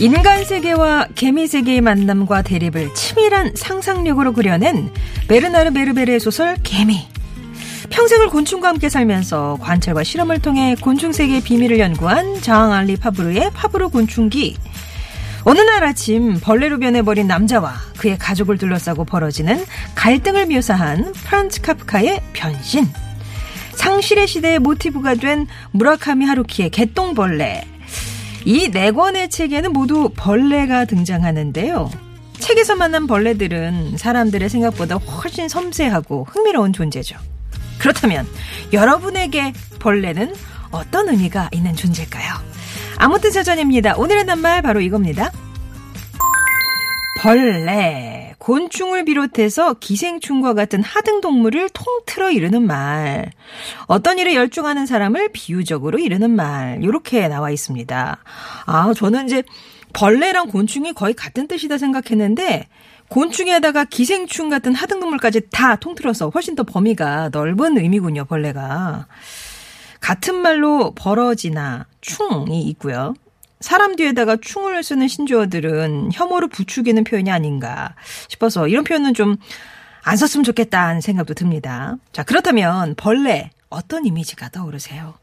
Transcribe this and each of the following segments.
인간 세계와 개미 세계의 만남과 대립을 치밀한 상상력으로 그려낸 베르나르 베르베르의 소설 개미. 평생을 곤충과 함께 살면서 관찰과 실험을 통해 곤충 세계의 비밀을 연구한 장 앙리 파브르의 파브르 곤충기. 어느 날 아침 벌레로 변해버린 남자와 그의 가족을 둘러싸고 벌어지는 갈등을 묘사한 프란츠 카프카의 변신. 상실의 시대의 모티브가 된 무라카미 하루키의 개똥벌레. 이 네 권의 책에는 모두 벌레가 등장하는데요. 책에서 만난 벌레들은 사람들의 생각보다 훨씬 섬세하고 흥미로운 존재죠. 그렇다면 여러분에게 벌레는 어떤 의미가 있는 존재일까요? 아무튼 사전입니다. 오늘의 낱말 바로 이겁니다. 벌레. 곤충을 비롯해서 기생충과 같은 하등 동물을 통틀어 이르는 말. 어떤 일에 열중하는 사람을 비유적으로 이르는 말. 이렇게 나와 있습니다. 아, 저는 이제 벌레랑 곤충이 거의 같은 뜻이다 생각했는데 곤충에다가 기생충 같은 하등 동물까지 다 통틀어서 훨씬 더 범위가 넓은 의미군요, 벌레가. 같은 말로 벌어지나 충이 있고요. 사람 뒤에다가 충을 쓰는 신조어들은 혐오를 부추기는 표현이 아닌가 싶어서 이런 표현은 좀 안 썼으면 좋겠다는 생각도 듭니다. 자, 그렇다면 벌레 어떤 이미지가 떠오르세요?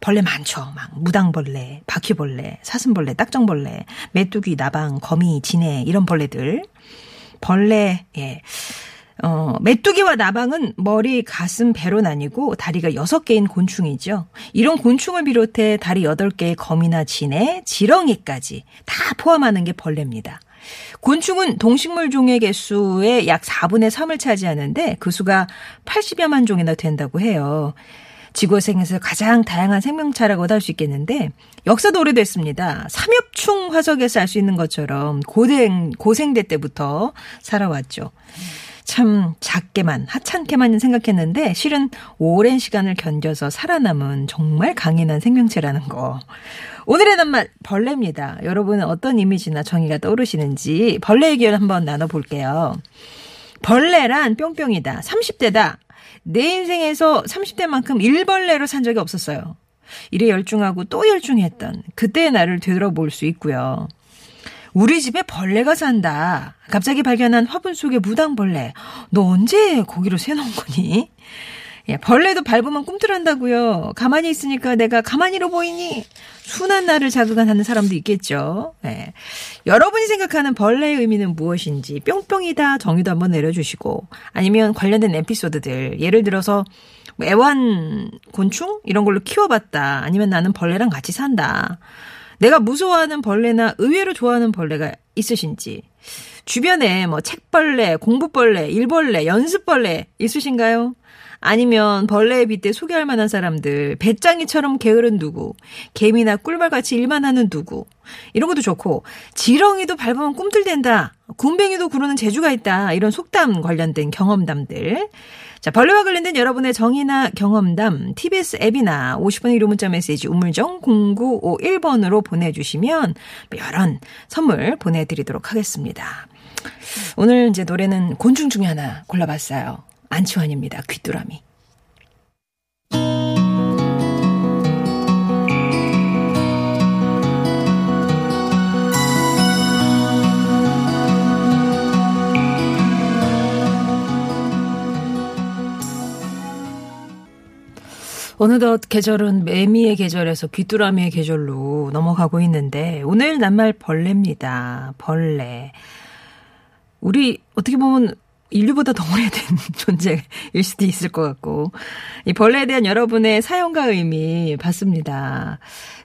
벌레 많죠. 막 무당벌레, 바퀴벌레, 사슴벌레, 딱정벌레, 메뚜기, 나방, 거미, 지네 이런 벌레들. 벌레 예. 어, 메뚜기와 나방은 머리, 가슴, 배로 나뉘고 다리가 6개인 곤충이죠. 이런 곤충을 비롯해 다리 8개의 거미나 지네, 지렁이까지 다 포함하는 게 벌레입니다. 곤충은 동식물 종의 개수의 약 4분의 3을 차지하는데 그 수가 80여만 종이나 된다고 해요. 지구생에서 가장 다양한 생명체라고도 할 수 있겠는데 역사도 오래됐습니다. 삼엽충 화석에서 알 수 있는 것처럼 고생 고생대 때부터 살아왔죠. 참 작게만 하찮게만 생각했는데 실은 오랜 시간을 견뎌서 살아남은 정말 강인한 생명체라는 거. 오늘의 낱말 벌레입니다. 여러분은 어떤 이미지나 정의가 떠오르시는지 벌레 의견 한번 나눠볼게요. 벌레란 뿅뿅이다. 30대다. 내 인생에서 30대만큼 일벌레로 산 적이 없었어요. 일에 열중하고 또 열중했던 그때의 나를 되돌아볼 수 있고요. 우리 집에 벌레가 산다. 갑자기 발견한 화분 속의 무당벌레. 너 언제 거기로 새놓은 거니? 예, 벌레도 밟으면 꿈틀한다고요. 가만히 있으니까 내가 가만히로 보이니? 순한 나를 자극하는 사람도 있겠죠. 예. 여러분이 생각하는 벌레의 의미는 무엇인지 뿅뿅이다 정의도 한번 내려주시고 아니면 관련된 에피소드들 예를 들어서 뭐 애완 곤충 이런 걸로 키워봤다 아니면 나는 벌레랑 같이 산다. 내가 무서워하는 벌레나 의외로 좋아하는 벌레가 있으신지 주변에 뭐 책벌레, 공부벌레, 일벌레, 연습벌레 있으신가요? 아니면 벌레에 빗대 소개할 만한 사람들, 배짱이처럼 게으른 누구, 개미나 꿀벌같이 일만 하는 누구, 이런 것도 좋고, 지렁이도 밟으면 꿈틀댄다, 군뱅이도 구르는 재주가 있다, 이런 속담 관련된 경험담들. 자, 벌레와 관련된 여러분의 정의나 경험담, TBS 앱이나 50번의 유료 문자 메시지 우물정 0951번으로 보내주시면 여러 선물 보내드리도록 하겠습니다. 오늘 이제 노래는 곤충 중에 하나 골라봤어요. 안치환입니다. 귀뚜라미. 어느덧 계절은 매미의 계절에서 귀뚜라미의 계절로 넘어가고 있는데 오늘 낱말 벌레입니다. 벌레. 우리 어떻게 보면 인류보다 더 오래된 존재일 수도 있을 것 같고 이 벌레에 대한 여러분의 사연과 의미 봤습니다.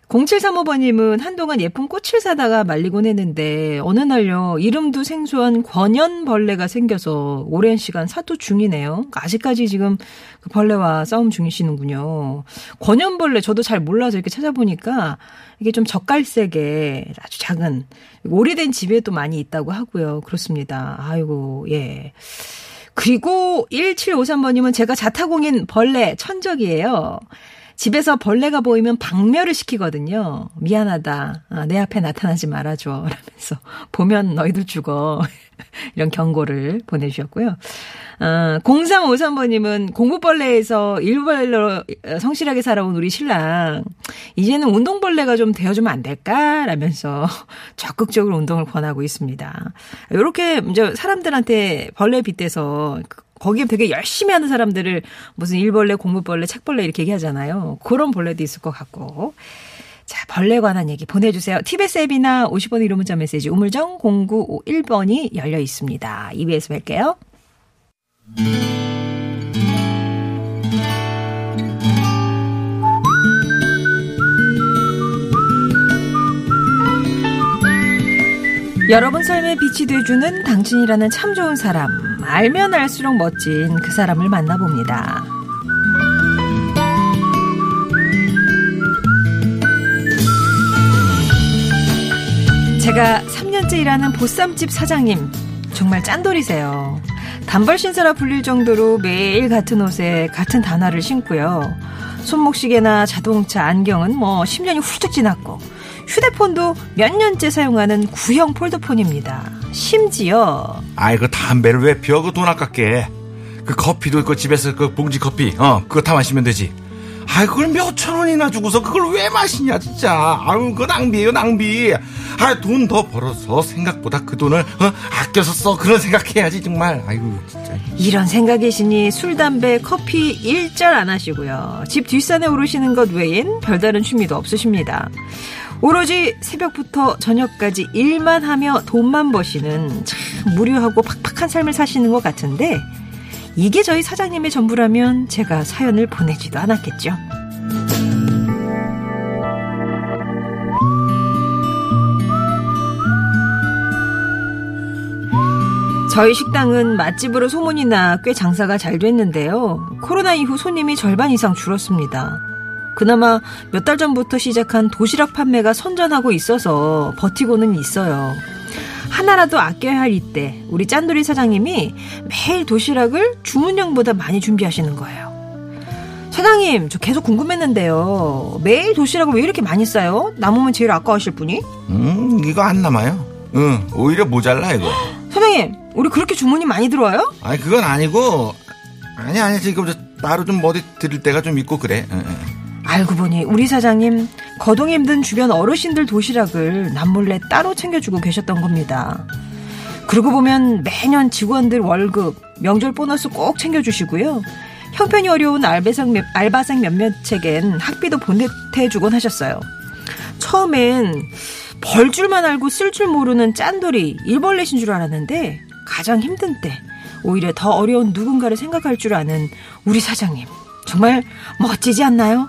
0735번님은 한동안 예쁜 꽃을 사다가 말리곤 했는데 어느 날요 이름도 생소한 권연벌레가 생겨서 오랜 시간 사투 중이네요. 아직까지 지금 그 벌레와 싸움 중이시는군요. 권연벌레 저도 잘 몰라서 이렇게 찾아보니까 이게 좀 젓갈색의 아주 작은 오래된 집에 도 많이 있다고 하고요. 그렇습니다. 아이고 예. 그리고 1753번님은 제가 자타공인 벌레 천적이에요. 집에서 벌레가 보이면 박멸을 시키거든요. 미안하다. 아, 내 앞에 나타나지 말아줘. 라면서 보면 너희들 죽어. 이런 경고를 보내주셨고요. 어, 0353번님은 공부벌레에서 일벌레로 성실하게 살아온 우리 신랑. 이제는 운동벌레가 좀 되어주면 안 될까? 라면서 적극적으로 운동을 권하고 있습니다. 이렇게 이제 사람들한테 벌레 빗대서 거기에 되게 열심히 하는 사람들을 무슨 일벌레, 공부벌레, 책벌레 이렇게 얘기하잖아요. 그런 벌레도 있을 것 같고. 자, 벌레 관한 얘기 보내주세요. TBS 앱이나 50번 1호 문자 메시지 우물정 0951번이 열려 있습니다. 2부에서 뵐게요. 여러분 삶에 빛이 돼주는 당신이라는 참 좋은 사람. 알면 알수록 멋진 그 사람을 만나봅니다. 제가 3년째 일하는 보쌈집 사장님. 정말 짠돌이세요. 단벌 신사라 불릴 정도로 매일 같은 옷에 같은 단화를 신고요. 손목시계나 자동차, 안경은 뭐 10년이 훌쩍 지났고 휴대폰도 몇 년째 사용하는 구형 폴더폰입니다. 심지어 아이 그 담배를 왜 피워? 그 돈 아깝게. 그 커피도 그 집에서 그 봉지 커피 어 그거 다 마시면 되지. 아이 그걸 몇 천 원이나 주고서 그걸 왜 마시냐 진짜. 아유 그 낭비예요 낭비. 아 돈 더 벌어서 생각보다 그 돈을 어, 아껴서 써. 그런 생각해야지 정말. 아이고 진짜. 이런 생각이시니 술, 담배, 커피 일절 안 하시고요. 집 뒷산에 오르시는 것 외엔 별다른 취미도 없으십니다. 오로지 새벽부터 저녁까지 일만 하며 돈만 버시는 참 무료하고 팍팍한 삶을 사시는 것 같은데 이게 저희 사장님의 전부라면 제가 사연을 보내지도 않았겠죠. 저희 식당은 맛집으로 소문이 나 꽤 장사가 잘 됐는데요. 코로나 이후 손님이 절반 이상 줄었습니다. 그나마 몇 달 전부터 시작한 도시락 판매가 선전하고 있어서 버티고는 있어요. 하나라도 아껴야 할 이때 우리 짠돌이 사장님이 매일 도시락을 주문량보다 많이 준비하시는 거예요. 사장님, 저 계속 궁금했는데요. 매일 도시락을 왜 이렇게 많이 싸요? 남으면 제일 아까우실 분이? 음 이거 안 남아요 응 오히려 모자라 이거 사장님, 우리 그렇게 주문이 많이 들어와요? 아니 그건 아니고 아니 아니 지금 저 따로 좀 어디 드릴 때가 좀 있고 그래 응, 응. 알고 보니 우리 사장님 거동 힘든 주변 어르신들 도시락을 남몰래 따로 챙겨주고 계셨던 겁니다. 그러고 보면 매년 직원들 월급, 명절 보너스 꼭 챙겨주시고요. 형편이 어려운 알바생, 몇- 알바생 몇몇에겐 학비도 보내주곤 하셨어요. 처음엔 벌 줄만 알고 쓸 줄 모르는 짠돌이 일벌레신 줄 알았는데 가장 힘든 때 오히려 더 어려운 누군가를 생각할 줄 아는 우리 사장님 정말 멋지지 않나요?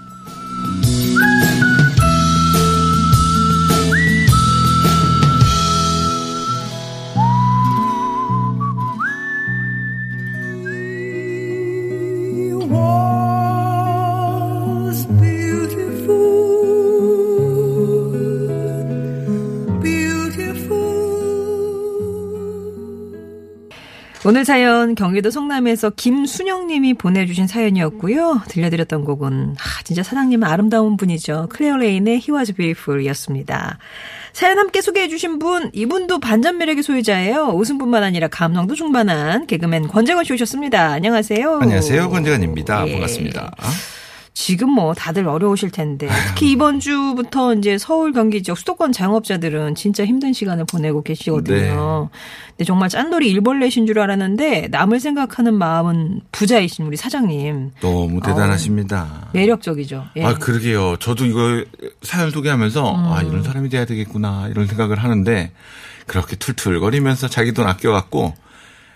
오늘 사연 경기도 성남에서 김순영님이 보내주신 사연이었고요. 들려드렸던 곡은 아, 진짜 사장님은 아름다운 분이죠. 클레오 레인의 He Was Beautiful이었습니다. 사연 함께 소개해주신 분 이분도 반전 매력의 소유자예요. 웃음뿐만 아니라 감성도 충만한 개그맨 권재건 씨 오셨습니다. 안녕하세요. 안녕하세요 권재관입니다 예. 반갑습니다 지금 뭐 다들 어려우실 텐데 특히 이번 주부터 이제 서울 경기 지역 수도권 자영업자들은 진짜 힘든 시간을 보내고 계시거든요. 근데 정말 짠돌이 일벌레신 줄 알았는데 남을 생각하는 마음은 부자이신 우리 사장님 너무 대단하십니다 매력적이죠. 예. 아, 그러게요. 저도 이거 사연 소개하면서, 음. 아, 이런 사람이 돼야 되겠구나, 이런 생각을 하는데, 그렇게 툴툴거리면서 자기 돈 아껴갖고,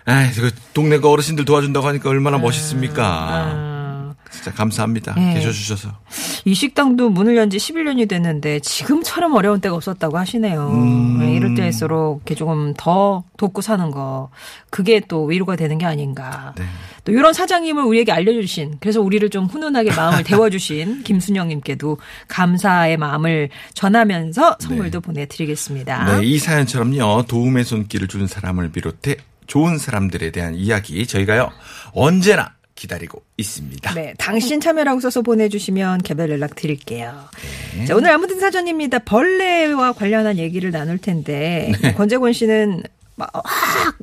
에이, 그 동네 그 어르신들 도와준다고 하니까 얼마나 멋있습니까. 아, 진짜 감사합니다. 예. 계셔주셔서. 이 식당도 문을 연 지 11년이 됐는데 지금처럼 어려운 때가 없었다고 하시네요. 음. 네, 이럴 때일수록 이렇게 조금 더 돕고 사는 거 그게 또 위로가 되는 게 아닌가. 네. 또 이런 사장님을 우리에게 알려주신 그래서 우리를 좀 훈훈하게 마음을 데워주신 김순영님께도 감사의 마음을 전하면서 선물도 보내드리겠습니다. 네, 이 사연처럼요, 도움의 손길을 주는 사람을 비롯해 좋은 사람들에 대한 이야기 저희가요 언제나 기다리고 있습니다. 네, 당신 참여라고 써서 보내주시면 개별 연락 드릴게요. 네. 자, 오늘 아무튼 사전입니다. 벌레와 관련한 얘기를 나눌 텐데 네. 권재권 씨는 막 아,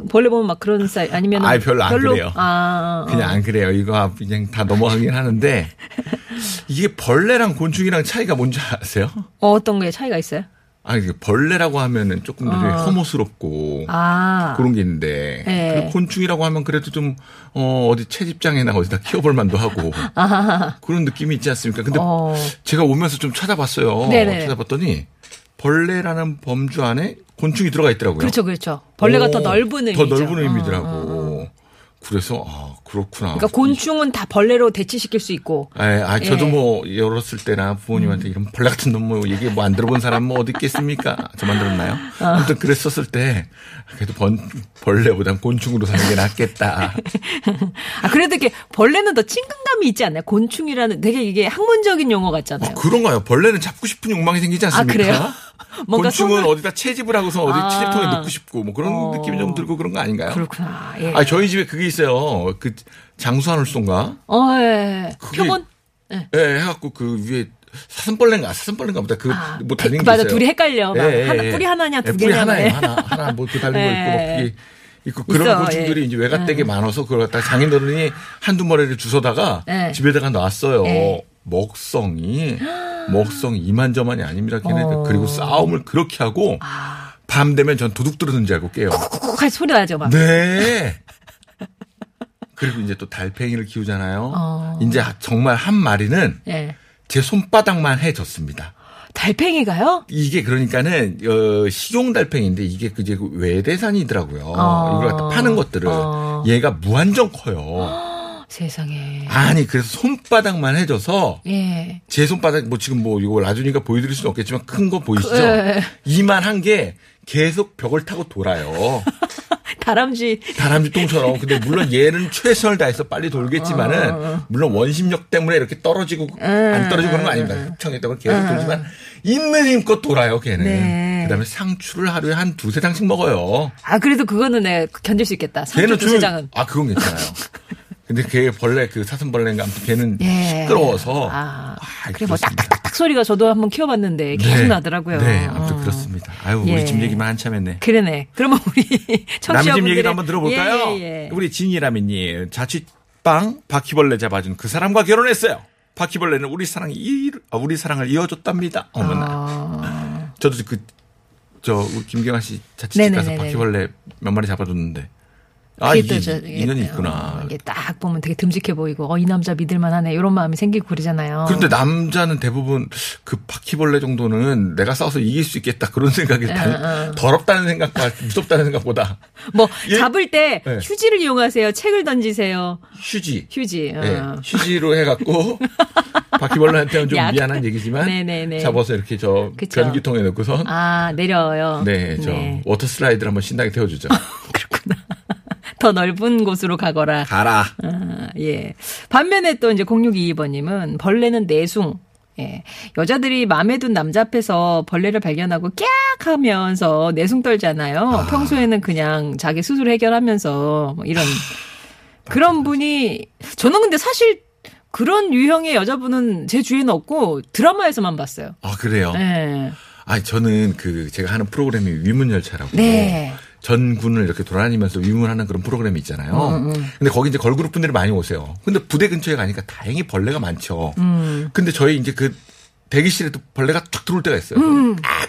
벌레 보면 막 그런 사이 아니면 아이, 별로 안 그래요. 아, 어. 그냥 안 그래요. 이거 그냥 다 넘어가긴 하는데 이게 벌레랑 곤충이랑 차이가 뭔지 아세요? 어, 어떤 거에 차이가 있어요? 아니 이게 벌레라고 하면은 조금 어. 혐오스럽고 아, 그런 게 있는데 네. 그 곤충이라고 하면 그래도 좀 어, 어디 채집장에나 어디다 키워볼 만도 하고 그런 느낌이 있지 않습니까? 근데 어. 제가 오면서 좀 찾아봤어요. 네네. 찾아봤더니 벌레라는 범주 안에 곤충이 들어가 있더라고요. 그렇죠, 그렇죠. 벌레가 오, 더 넓은 의미죠. 더 넓은 의미더라고. 어, 어, 어. 그래서 아 그렇구나. 그러니까 곤충은 다 벌레로 대치시킬 수 있고. 아, 아, 저도 예. 음. 뭐 열었을 때나 부모님한테 이런 벌레 같은 놈 뭐 얘기 뭐 안 들어본 사람 뭐 어디 있겠습니까? 저만 들었나요? 어. 아무튼 그랬었을 때 그래도 번, 벌레보단 곤충으로 사는 게 낫겠다. 아, 그래도 이렇게 벌레는 더 친근감이 있지 않나요? 곤충이라는 되게 이게 학문적인 용어 같잖아요. 아, 그런가요? 벌레는 잡고 싶은 욕망이 생기지 아, 않습니까? 그래요? 뭔가 곤충은 손을- 어디다 채집을 하고서 어디 아. 채집통에 넣고 싶고 뭐 그런 어. 느낌이 좀 들고 그런 거 아닌가요? 그렇구나. 예. 아 저희 집에 그게 있어요. 그 장수하늘소인가? 어, 예. 표본? 예. 예, 해갖고 그 위에 사슴벌레인가 사슴벌레인가 보다 그 아, 뭐 달린 게 맞아. 있어요. 둘이 헷갈려. 막 하나- 뿌리 하나냐, 두 예, 뿌리 개냐, 하나에 막. 하나 하나 뭐그 달린 거 있고 예. 뭐 그게 있고 그런 있어, 곤충들이 예. 이제 외갓댁에 많아서 그걸 갖다가 장인어른이 한두 마리를 주워다가 예. 집에다가 놨어요. 예. 먹성이 먹성이 이만저만이 아닙니다. 걔네들 어. 그리고 싸움을 그렇게 하고 밤 되면 전 도둑 들었는 줄 알고 깨요. 쿡쿡 할 소리 나죠, 막. 네. 그리고 이제 또 달팽이를 키우잖아요. 어. 이제 정말 한 마리는 예. 제 손바닥만 해졌습니다. 달팽이가요? 이게 그러니까는 어, 식용 달팽인데 이게 그제 그 외대산이더라고요. 어. 이걸 갖다 파는 것들을 어. 얘가 무한정 커요. 세상에. 아니 그래서 손바닥만 해져서 예. 제 손바닥 뭐 지금 뭐 이거 라주니까 보여드릴 수는 없겠지만 큰 거 보이시죠? 예. 이만한 게 계속 벽을 타고 돌아요. 다람쥐. 다람쥐 똥처럼. 근데 물론 얘는 최선을 다해서 빨리 돌겠지만은 어. 물론 원심력 때문에 이렇게 떨어지고 안 떨어지고 그런 거 아닙니다. 흡착력 때문에 계속 돌지만 있는 힘껏 돌아요, 걔는. 네. 그다음에 상추를 하루에 한 두세 장씩 먹어요. 아, 그래도 그거는 내 견딜 수 있겠다. 상추 두세 장은. 아, 그건 괜찮아요. 근데 걔 벌레 그 사슴벌레인가 아무튼 걔는 예. 시끄러워서 아, 아, 그래 뭐. 딱딱딱딱 소리가 저도 한번 키워봤는데 계속 네. 나더라고요. 네, 아무튼 어. 그렇습니다. 아유, 예. 우리 집 얘기만 한참 했네. 그러네. 그러면 우리 남의 집 얘기도 한번 들어볼까요? 예, 예, 예. 우리 진이라미님 자취방 바퀴벌레 잡아준 그 사람과 결혼했어요. 바퀴벌레는 우리 사랑 이 아, 우리 사랑을 이어줬답니다. 어머나. 아, 저도 그 저 김경아 씨 자취집 가서 네네네네. 바퀴벌레 몇 마리 잡아줬는데 아 이게 또 저- 인연이 어, 있구나. 이게 딱 보면 되게 듬직해 보이고 어, 이 남자 믿을만 하네 이런 마음이 생기고 그러잖아요. 그런데 남자는 대부분 그 바퀴벌레 정도는 내가 싸워서 이길 수 있겠다 그런 생각이 단- 더럽다는 생각과 무섭다는 생각보다 뭐 예. 잡을 때 네. 휴지를 이용하세요. 책을 던지세요. 휴지 휴지. 어. 네, 휴지로 해갖고 바퀴벌레한테는 좀 약. 미안한 얘기지만 네네네. 잡아서 이렇게 저. 변기통에 넣고선 아 내려요. 네, 저 워터 슬라이드를 한번 신나게 태워주죠. 더 넓은 곳으로 가거라. 가라. 아, 예. 반면에 또 이제 0622번님은 벌레는 내숭. 예. 여자들이 마음에 든 남자 앞에서 벌레를 발견하고 꺅 하면서 내숭 떨잖아요. 평소에는 그냥 자기 스스로 해결하면서 뭐 이런 그런 분이 저는 근데 사실 그런 유형의 여자분은 제 주위에는 없고 드라마에서만 봤어요. 아 그래요. 네. 아 저는 그 제가 하는 프로그램이 위문열차라고. 네. 전군을 이렇게 돌아다니면서 위문하는 그런 프로그램이 있잖아요. 근데 거기 이제 걸그룹 분들이 많이 오세요. 근데 부대 근처에 가니까 다행히 벌레가 많죠. 근데 저희 이제 그 대기실에도 벌레가 쫙 들어올 때가 있어요.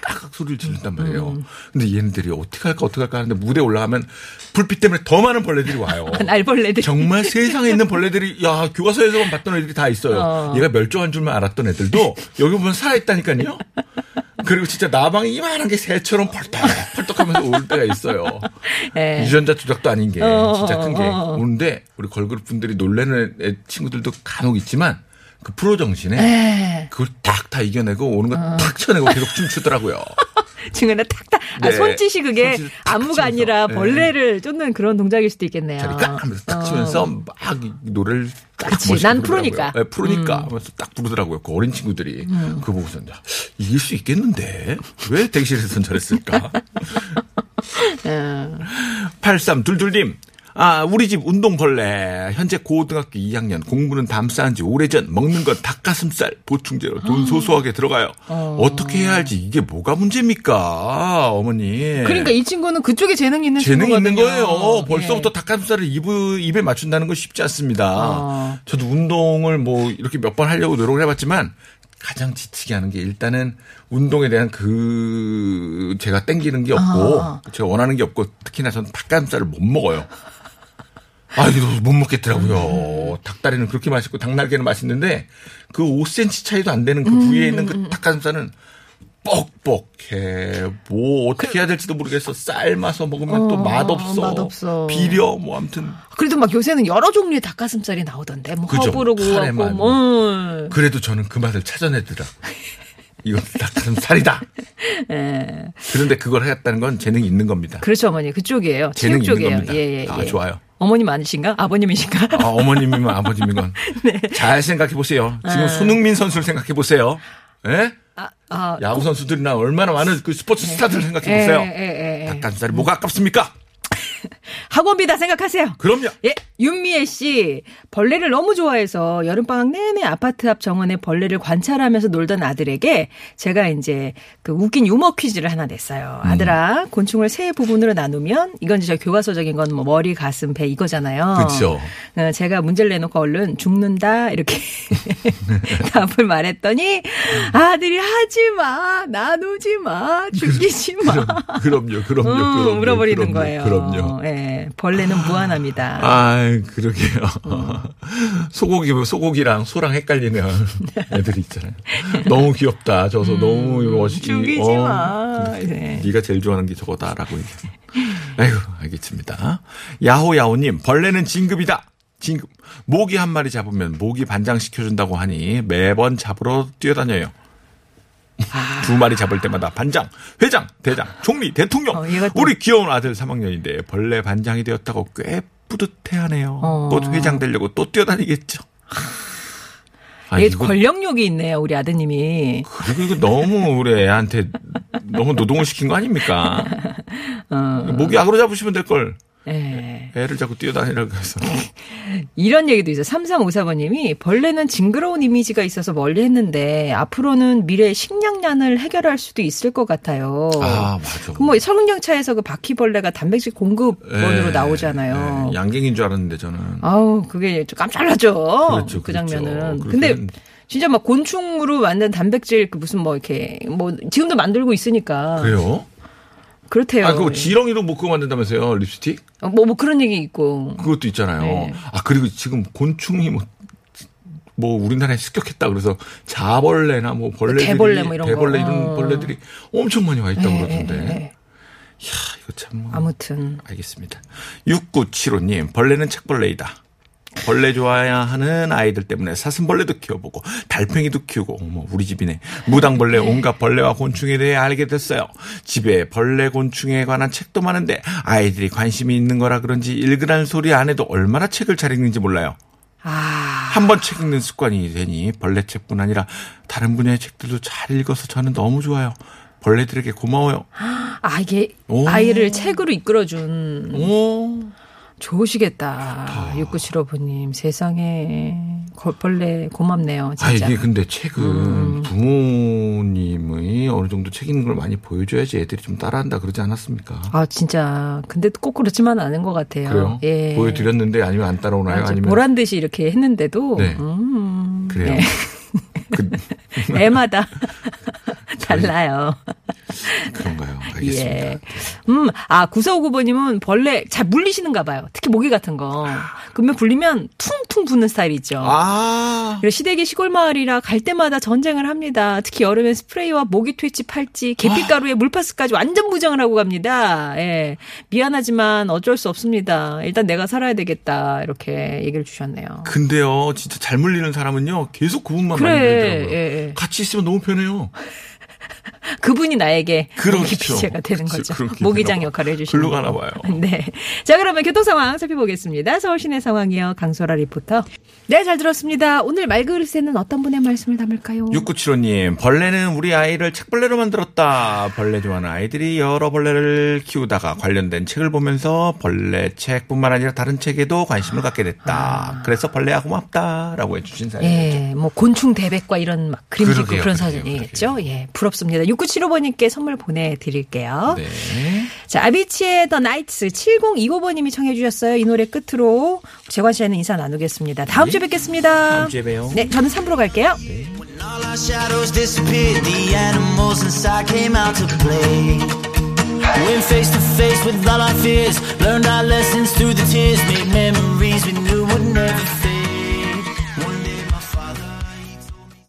깍깍 소리를 지른단 말이에요. 근데 얘네들이 어떻게 할까 어떻게 할까 하는데 무대 올라가면 불빛 때문에 더 많은 벌레들이 와요. 날벌레들. 정말 세상에 있는 벌레들이 야 교과서에서만 봤던 애들이 다 있어요. 어. 얘가 멸종한 줄만 알았던 애들도 여기 보면 살아 있다니까요. 그리고 진짜 나방이 이만한 게 새처럼 펄떡 펄떡하면서 올 때가 있어요. 예. 유전자 조작도 아닌 게 어, 진짜 큰게 어. 오는데 우리 걸그룹 분들이 놀래는 애 친구들도 간혹 있지만 그 프로 정신에 예. 그걸 딱 다 이겨내고 오는 거탁 쳐내고 계속 춤추더라고요. 중간에 탁탁. 아, 네. 손짓이 그게 손짓을 탁 안무가. 아니라 네. 벌레를 쫓는 그런 동작일 수도 있겠네요. 자리 깍 하면서 딱 어. 치면서 막 노래를 딱 멋있게 난. 음. 네, 프로니까 하면서 딱 부르더라고요. 그 어린 친구들이. 그거 보고서 야, 이길 수 있겠는데 왜 대기실에서는 저랬을까? 어. 8322님. 아, 우리 집 운동벌레. 현재 고등학교 2학년. 공부는 담쌓은 지 오래전. 먹는 건 닭가슴살. 보충제로 돈 소소하게 들어가요. 어. 떻게 해야 할지 이게 뭐가 문제입니까? 어머니. 그러니까 이 친구는 그쪽에 재능이 있는 재능이 있는. 거예요. 벌써부터 예. 닭가슴살을 입, 입에 맞춘다는 건 쉽지 않습니다. 어. 저도 운동을 뭐 이렇게 몇 번 하려고 노력을 해봤지만 가장 지치게 하는 게 일단은 운동에 대한 그 제가 땡기는 게 없고 아. 제가 원하는 게 없고 특히나 저는 닭가슴살을 못 먹어요. 아, 이거 못 먹겠더라고요. 닭다리는 그렇게 맛있고 닭날개는 맛있는데 그 5cm 차이도 안 되는 그 부위에 있는 그 닭가슴살은 뻑뻑해. 뭐 어떻게 해야 될지도 모르겠어. 삶아서 먹으면 또 어, 맛없어. 맛없어. 비려. 뭐 아무튼 그래도 막 요새는 여러 종류의 닭가슴살이 나오던데. 뭐 그죠. 허브로 카레만. 뭐. 그래도 저는 그 맛을 찾아내더라. 이건 닭가슴살이다. 예. 그런데 그걸 하였다는 건 재능이 있는 겁니다. 그렇죠, 어머니. 그쪽이에요. 재능이 있는 쪽이에요. 겁니다. 예, 예, 아, 예. 좋아요. 어머님 아니신가? 아버님이신가? 아, 어머님이면 아버님이건 네. 잘 생각해 보세요. 지금 손흥민 선수를 생각해 보세요. 예? 아, 아, 야구 선수들이나 얼마나 많은 그 스포츠 스타들 생각해 예, 보세요. 예, 예, 예. 닭가슴살이 뭐가 아깝습니까? 학원비다 생각하세요. 그럼요. 예, 윤미애 씨 벌레를 너무 좋아해서 여름방학 내내 아파트 앞 정원에 벌레를 관찰하면서 놀던 아들에게 제가 이제 그 웃긴 유머 퀴즈를 하나 냈어요. 음. 아들아, 곤충을 세 부분으로 나누면 이건 이제 교과서적인 건 뭐 머리, 가슴, 배 이거잖아요. 어, 제가 문제를 내놓고 얼른 죽는다 이렇게 답을 말했더니 아들이 하지 마, 나누지 마, 죽이지 마. 그럼요, 그럼요, 음, 그럼요. 울어버리는 그럼요, 거예요. 그럼요. 예, 벌레는 무한합니다. 아, 그러게요. 소고기, 소고기랑 소랑 헷갈리는 애들 있잖아요. 너무 귀엽다. 저서 너무 멋있게. 음, 죽이지 마. 그, 네. 네가 제일 좋아하는 게 저거다라고 얘기. 아이고, 알겠습니다. 야호야호님, 벌레는 진급이다. 진급. 모기 한 마리 잡으면 모기 반장 시켜준다고 하니 매번 잡으러 뛰어다녀요. 아. 두 마리 잡을 때마다 반장, 회장, 대장, 총리, 대통령. 어, 우리 귀여운 아들 3학년인데 벌레 반장이 되었다고 꽤 뿌듯해하네요. 어. 또 회장 되려고 또 뛰어다니겠죠. 아, 얘 권력욕이 있네요, 우리 아드님이. 그리고 이거 너무 우리 애한테 너무 노동을 시킨 거 아닙니까? 어. 모기 악으로 잡으시면 될 걸. 예. 애를 자꾸 뛰어다니라고 해서. 이런 얘기도 있어요. 3354번님이 벌레는 징그러운 이미지가 있어서 멀리 했는데 앞으로는 미래 식량난을 해결할 수도 있을 것 같아요. 아, 맞아. 그뭐 설국열차에서 그 바퀴벌레가 단백질 공급원으로 예, 나오잖아요. 예, 양갱인 줄 알았는데 저는. 아우 그게 좀 깜짝 놀랐죠. 그렇죠, 그 그렇죠. 장면은. 근데. 진짜 막 곤충으로 만든 단백질 그 무슨 뭐 이렇게 뭐 지금도 만들고 있으니까 그래요? 그렇대요. 아, 그거 지렁이로 뭐 그거 만든다면서요? 립스틱? 뭐, 뭐 그런 얘기 있고. 그것도 있잖아요. 네. 아, 그리고 지금 곤충이 뭐, 뭐 우리나라에 습격했다 그래서 자벌레나 뭐 벌레들이 개벌레 뭐 이런 거. 대벌레 이런 어. 벌레들이 엄청 많이 와 있다고 예, 그러던데. 예, 예. 이야, 이거 참 뭐. 아무튼 알겠습니다. 6975님, 벌레는 책벌레이다. 벌레 좋아하는 아이들 때문에 사슴벌레도 키워보고 달팽이도 키우고 어머 우리 집이네. 무당벌레 온갖 벌레와 곤충에 대해 알게 됐어요. 집에 벌레 곤충에 관한 책도 많은데 아이들이 관심이 있는 거라 그런지 읽으라는 소리 안 해도 얼마나 책을 잘 읽는지 몰라요. 아. 한번 책 읽는 습관이 되니 벌레 책뿐 아니라 다른 분야의 책들도 잘 읽어서 저는 너무 좋아요. 벌레들에게 고마워요. 아, 이게 오. 아이를 책으로 이끌어준 오 좋으시겠다. 6975부님 세상에 거- 벌레 고맙네요. 아, 진짜. 이게 근데 책은 음. 부모님이 어느 정도 책 읽는 걸 많이 보여줘야지 애들이 좀 따라한다 그러지 않았습니까? 아 진짜 근데 꼭 그렇지만 않은 것 같아요. 그래요? 예. 보여드렸는데 아니면 안 따라오나요? 맞아. 아니면 보란 듯이 이렇게 했는데도 네. 음, 그래요? 네. 그, 애마다 달라요. 그런가요? 알겠습니다. 예. 음, 아, 9459번님은 벌레 잘 물리시는가 봐요. 특히 모기 같은 거. 그러면 불리면 퉁퉁 부는 스타일이죠. 아, 그리고 시댁이 시골 마을이라 갈 때마다 전쟁을 합니다. 특히 여름엔 스프레이와 모기 퇴치 팔찌, 계피가루에 물파스까지 완전 무장을 하고 갑니다. 예. 미안하지만 어쩔 수 없습니다. 일단 내가 살아야 되겠다. 이렇게 얘기를 주셨네요. 근데요, 진짜 잘 물리는 사람은요, 계속 그 부분만 많이 그래. 물리더라고요. 예, 예. 같이 있으면 너무 편해요. 그 그분이 나에게 그렇죠. 모기피제가 되는 그렇죠. 거죠. 그렇게 모기장. 역할을 해주시는 글로 가나. 봐요. 네. 자, 그러면 교통 상황 살펴보겠습니다. 서울 시내 상황이요. 강소라 리포터. 네, 잘 들었습니다. 오늘 말그릇에는 어떤 분의 말씀을 담을까요? 6975님, 벌레는 우리 아이를 책벌레로 만들었다. 벌레 좋아하는 아이들이 여러 벌레를 키우다가 관련된 책을 보면서 벌레 책뿐만 아니라 다른 책에도 관심을 갖게 됐다. 그래서 벌레야 고맙다라고 해주신 사연. 예, 뭐 곤충 대백과 이런 막 그림 짓고 그러게요, 그런 그러게요, 사진이겠죠. 예, 부럽습니다. 6975번님께 선물 보내드릴게요. 네. 자, 아비치의 더 나이츠 7025번님이 청해 주셨어요. 이 노래 끝으로 재관 씨와는 인사 나누겠습니다. 다음 주에 뵙겠습니다. 네. 다음 주에 봬요. 네, 저는 3부로 갈게요. Play. Went face to face with all our fears, learned our lessons through the tears, made memories we knew would never